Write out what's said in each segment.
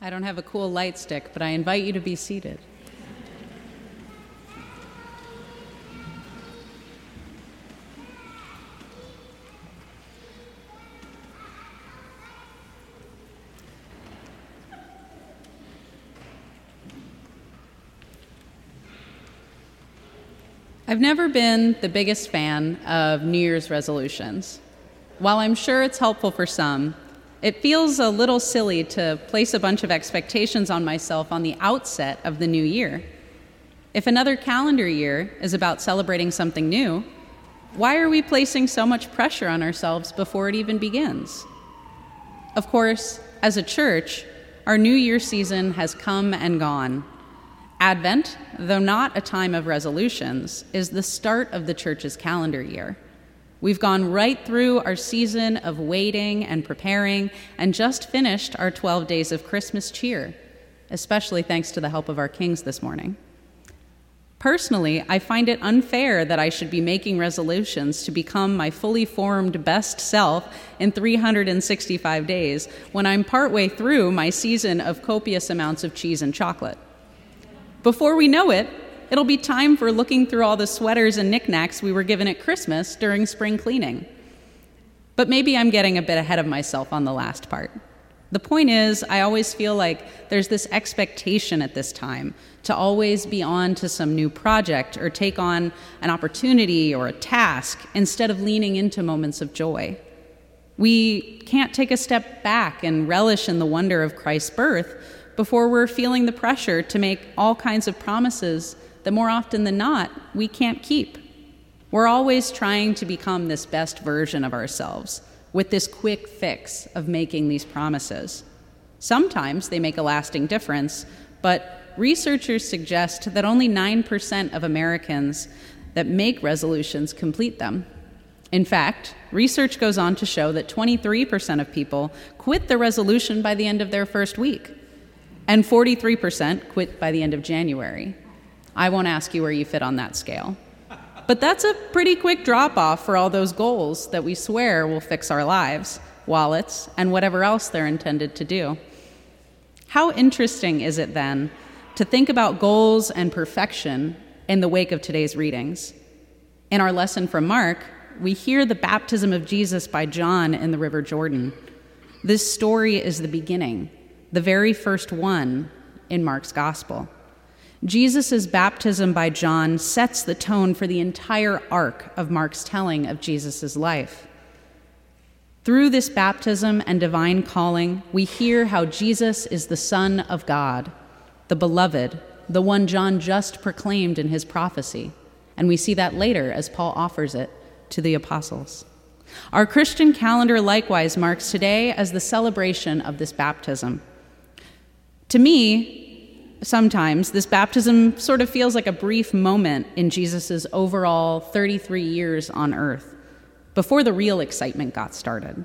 I don't have a cool light stick, but I invite you to be seated. I've never been the biggest fan of New Year's resolutions. While I'm sure it's helpful for some, it feels a little silly to place a bunch of expectations on myself on the outset of the new year. If another calendar year is about celebrating something new, why are we placing so much pressure on ourselves before it even begins? Of course, as a church, our New Year season has come and gone. Advent, though not a time of resolutions, is the start of the church's calendar year. We've gone right through our season of waiting and preparing and just finished our 12 days of Christmas cheer, especially thanks to the help of our kings this morning. Personally, I find it unfair that I should be making resolutions to become my fully formed best self in 365 days when I'm partway through my season of copious amounts of cheese and chocolate. Before we know it, it'll be time for looking through all the sweaters and knickknacks we were given at Christmas during spring cleaning. But maybe I'm getting a bit ahead of myself on the last part. The point is, I always feel like there's this expectation at this time to always be on to some new project or take on an opportunity or a task instead of leaning into moments of joy. We can't take a step back and relish in the wonder of Christ's birth before we're feeling the pressure to make all kinds of promises that more often than not we can't keep. We're always trying to become this best version of ourselves with this quick fix of making these promises. Sometimes they make a lasting difference, but researchers suggest that only 9% of Americans that make resolutions complete them. In fact, research goes on to show that 23% of people quit the resolution by the end of their first week and 43% quit by the end of January. I won't ask you where you fit on that scale. But that's a pretty quick drop off for all those goals that we swear will fix our lives, wallets, and whatever else they're intended to do. How interesting is it then to think about goals and perfection in the wake of today's readings? In our lesson from Mark, we hear the baptism of Jesus by John in the River Jordan. This story is the beginning the very first one in Mark's gospel. Jesus' baptism by John sets the tone for the entire arc of Mark's telling of Jesus' life. Through this baptism and divine calling, we hear how Jesus is the Son of God, the beloved, the one John just proclaimed in his prophecy. And we see that later as Paul offers it to the apostles. Our Christian calendar likewise marks today as the celebration of this baptism. To me, sometimes this baptism sort of feels like a brief moment in Jesus' overall 33 years on earth, before the real excitement got started.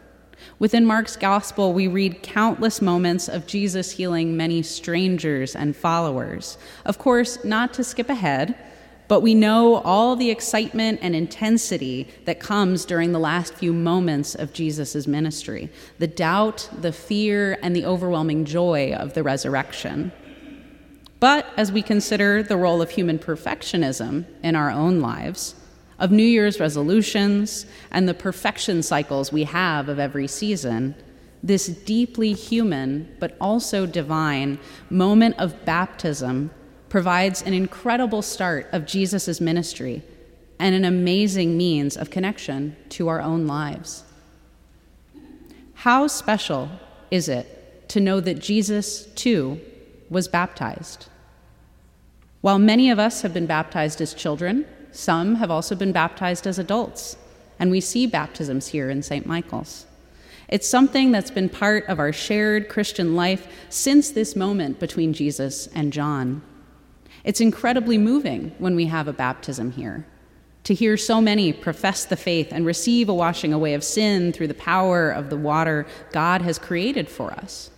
Within Mark's gospel, we read countless moments of Jesus healing many strangers and followers. Of course, not to skip ahead, but we know all the excitement and intensity that comes during the last few moments of Jesus' ministry the doubt, the fear, and the overwhelming joy of the resurrection. But as we consider the role of human perfectionism in our own lives, of New Year's resolutions, and the perfection cycles we have of every season, this deeply human but also divine moment of baptism provides an incredible start of Jesus' ministry and an amazing means of connection to our own lives. How special is it to know that Jesus, too, was baptized? While many of us have been baptized as children, some have also been baptized as adults, and we see baptisms here in St. Michael's. It's something that's been part of our shared Christian life since this moment between Jesus and John. It's incredibly moving when we have a baptism here. To hear so many profess the faith and receive a washing away of sin through the power of the water God has created for us.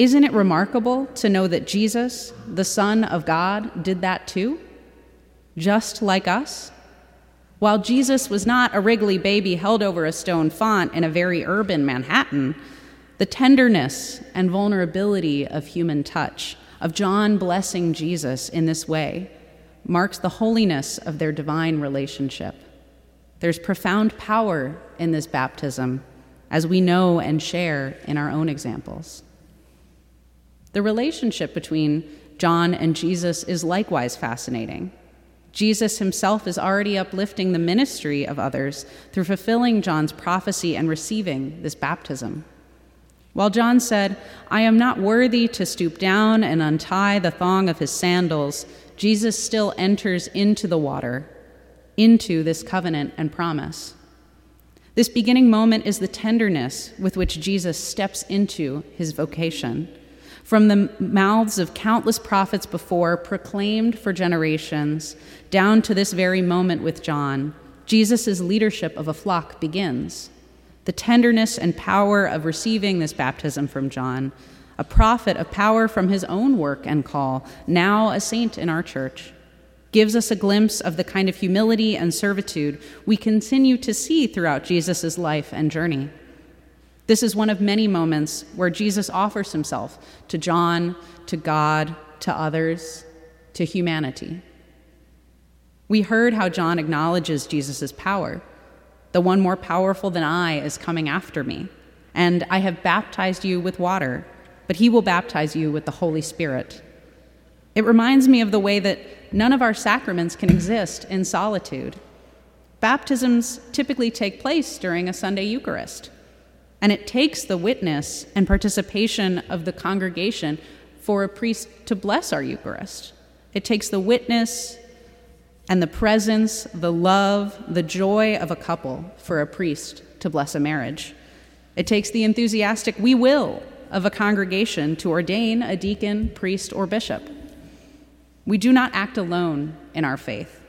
Isn't it remarkable to know that Jesus, the Son of God, did that too? Just like us? While Jesus was not a wriggly baby held over a stone font in a very urban Manhattan, The tenderness and vulnerability of human touch, of John blessing Jesus in this way, marks the holiness of their divine relationship. There's profound power in this baptism, as we know and share in our own examples. The relationship between John and Jesus is likewise fascinating. Jesus himself is already uplifting the ministry of others through fulfilling John's prophecy and receiving this baptism. While John said, I am not worthy to stoop down and untie the thong of his sandals, Jesus still enters into the water, into this covenant and promise. This beginning moment is the tenderness with which Jesus steps into his vocation. From the mouths of countless prophets before, proclaimed for generations, down to this very moment with John, Jesus' leadership of a flock begins. The tenderness and power of receiving this baptism from John, a prophet of power from his own work and call, now a saint in our church, gives us a glimpse of the kind of humility and servitude we continue to see throughout Jesus' life and journey. This is one of many moments where Jesus offers himself to John, to God, to others, to humanity. We heard how John acknowledges Jesus' power. The one more powerful than I is coming after me, and I have baptized you with water, but he will baptize you with the Holy Spirit. It reminds me of the way that none of our sacraments can exist in solitude. Baptisms typically take place during a Sunday Eucharist. And it takes the witness and participation of the congregation for a priest to bless our Eucharist. It takes the witness and the presence, the love, the joy of a couple for a priest to bless a marriage. It takes the enthusiastic we will of a congregation to ordain a deacon, priest, or bishop. We do not act alone in our faith.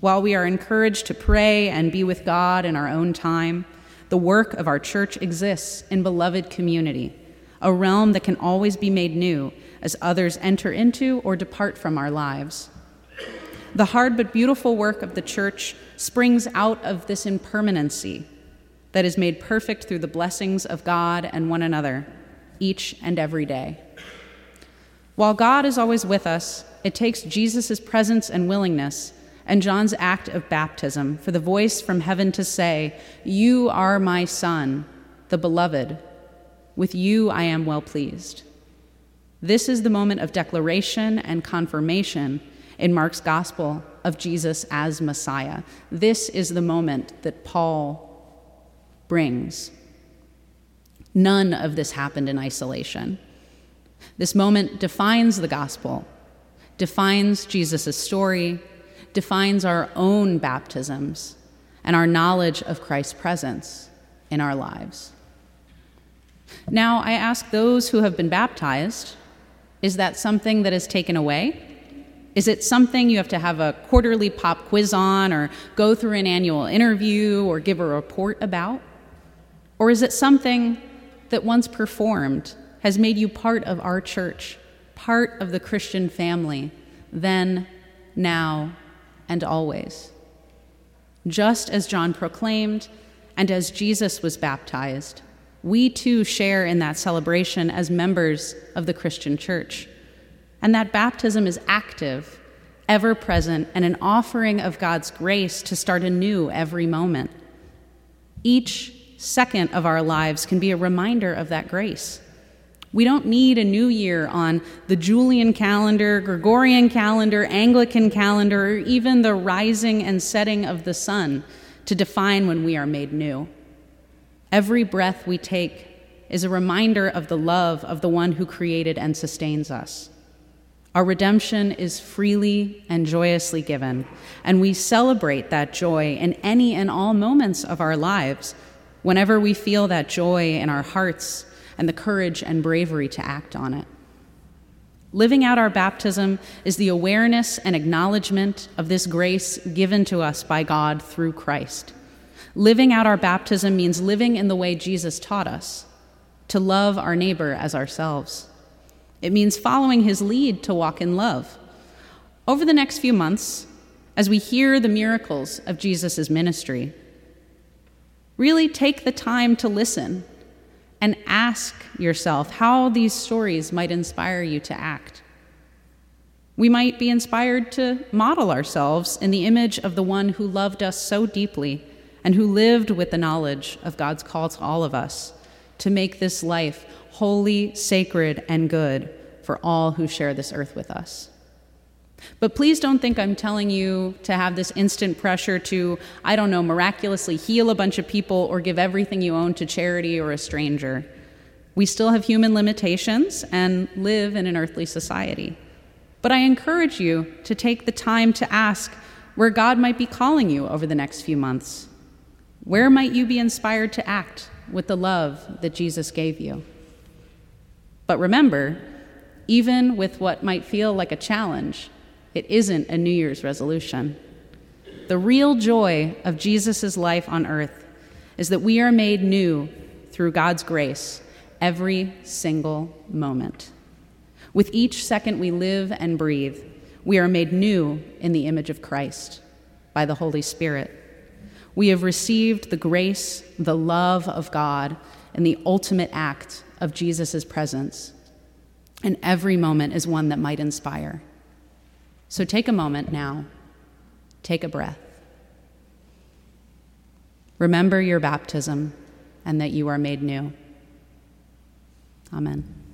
While we are encouraged to pray and be with God in our own time, the work of our church exists in beloved community, a realm that can always be made new as others enter into or depart from our lives. The hard but beautiful work of the church springs out of this impermanency that is made perfect through the blessings of God and one another, each and every day. While God is always with us, it takes Jesus' presence and willingness and John's act of baptism for the voice from heaven to say, You are my Son, the beloved. With you I am well pleased. This is the moment of declaration and confirmation in Mark's gospel of Jesus as Messiah. This is the moment that Paul brings. None of this happened in isolation. This moment defines the gospel, defines Jesus' story, defines our own baptisms and our knowledge of Christ's presence in our lives. Now, I ask those who have been baptized is that something that is taken away? Is it something you have to have a quarterly pop quiz on, or go through an annual interview, or give a report about? Or is it something that once performed has made you part of our church, part of the Christian family, then, now, and always. Just as John proclaimed, and as Jesus was baptized, we too share in that celebration as members of the Christian church. And that baptism is active, ever present, and an offering of God's grace to start anew every moment. Each second of our lives can be a reminder of that grace. We don't need a new year on the Julian calendar, Gregorian calendar, Anglican calendar, or even the rising and setting of the sun to define when we are made new. Every breath we take is a reminder of the love of the one who created and sustains us. Our redemption is freely and joyously given, and we celebrate that joy in any and all moments of our lives. Whenever we feel that joy in our hearts, and the courage and bravery to act on it. Living out our baptism is the awareness and acknowledgement of this grace given to us by God through Christ. Living out our baptism means living in the way Jesus taught us to love our neighbor as ourselves. It means following his lead to walk in love. Over the next few months, as we hear the miracles of Jesus' ministry, really take the time to listen and ask yourself how these stories might inspire you to act. We might be inspired to model ourselves in the image of the one who loved us so deeply and who lived with the knowledge of God's call to all of us to make this life holy, sacred, and good for all who share this earth with us. But please don't think I'm telling you to have this instant pressure to, I don't know, miraculously heal a bunch of people or give everything you own to charity or a stranger. We still have human limitations and live in an earthly society. But I encourage you to take the time to ask where God might be calling you over the next few months. Where might you be inspired to act with the love that Jesus gave you? But remember, even with what might feel like a challenge, it isn't a New Year's resolution. The real joy of Jesus' life on earth is that we are made new through God's grace every single moment. With each second we live and breathe, we are made new in the image of Christ by the Holy Spirit. We have received the grace, the love of God, and the ultimate act of Jesus' presence. And every moment is one that might inspire. So take a moment now, take a breath. Remember your baptism and that you are made new. Amen.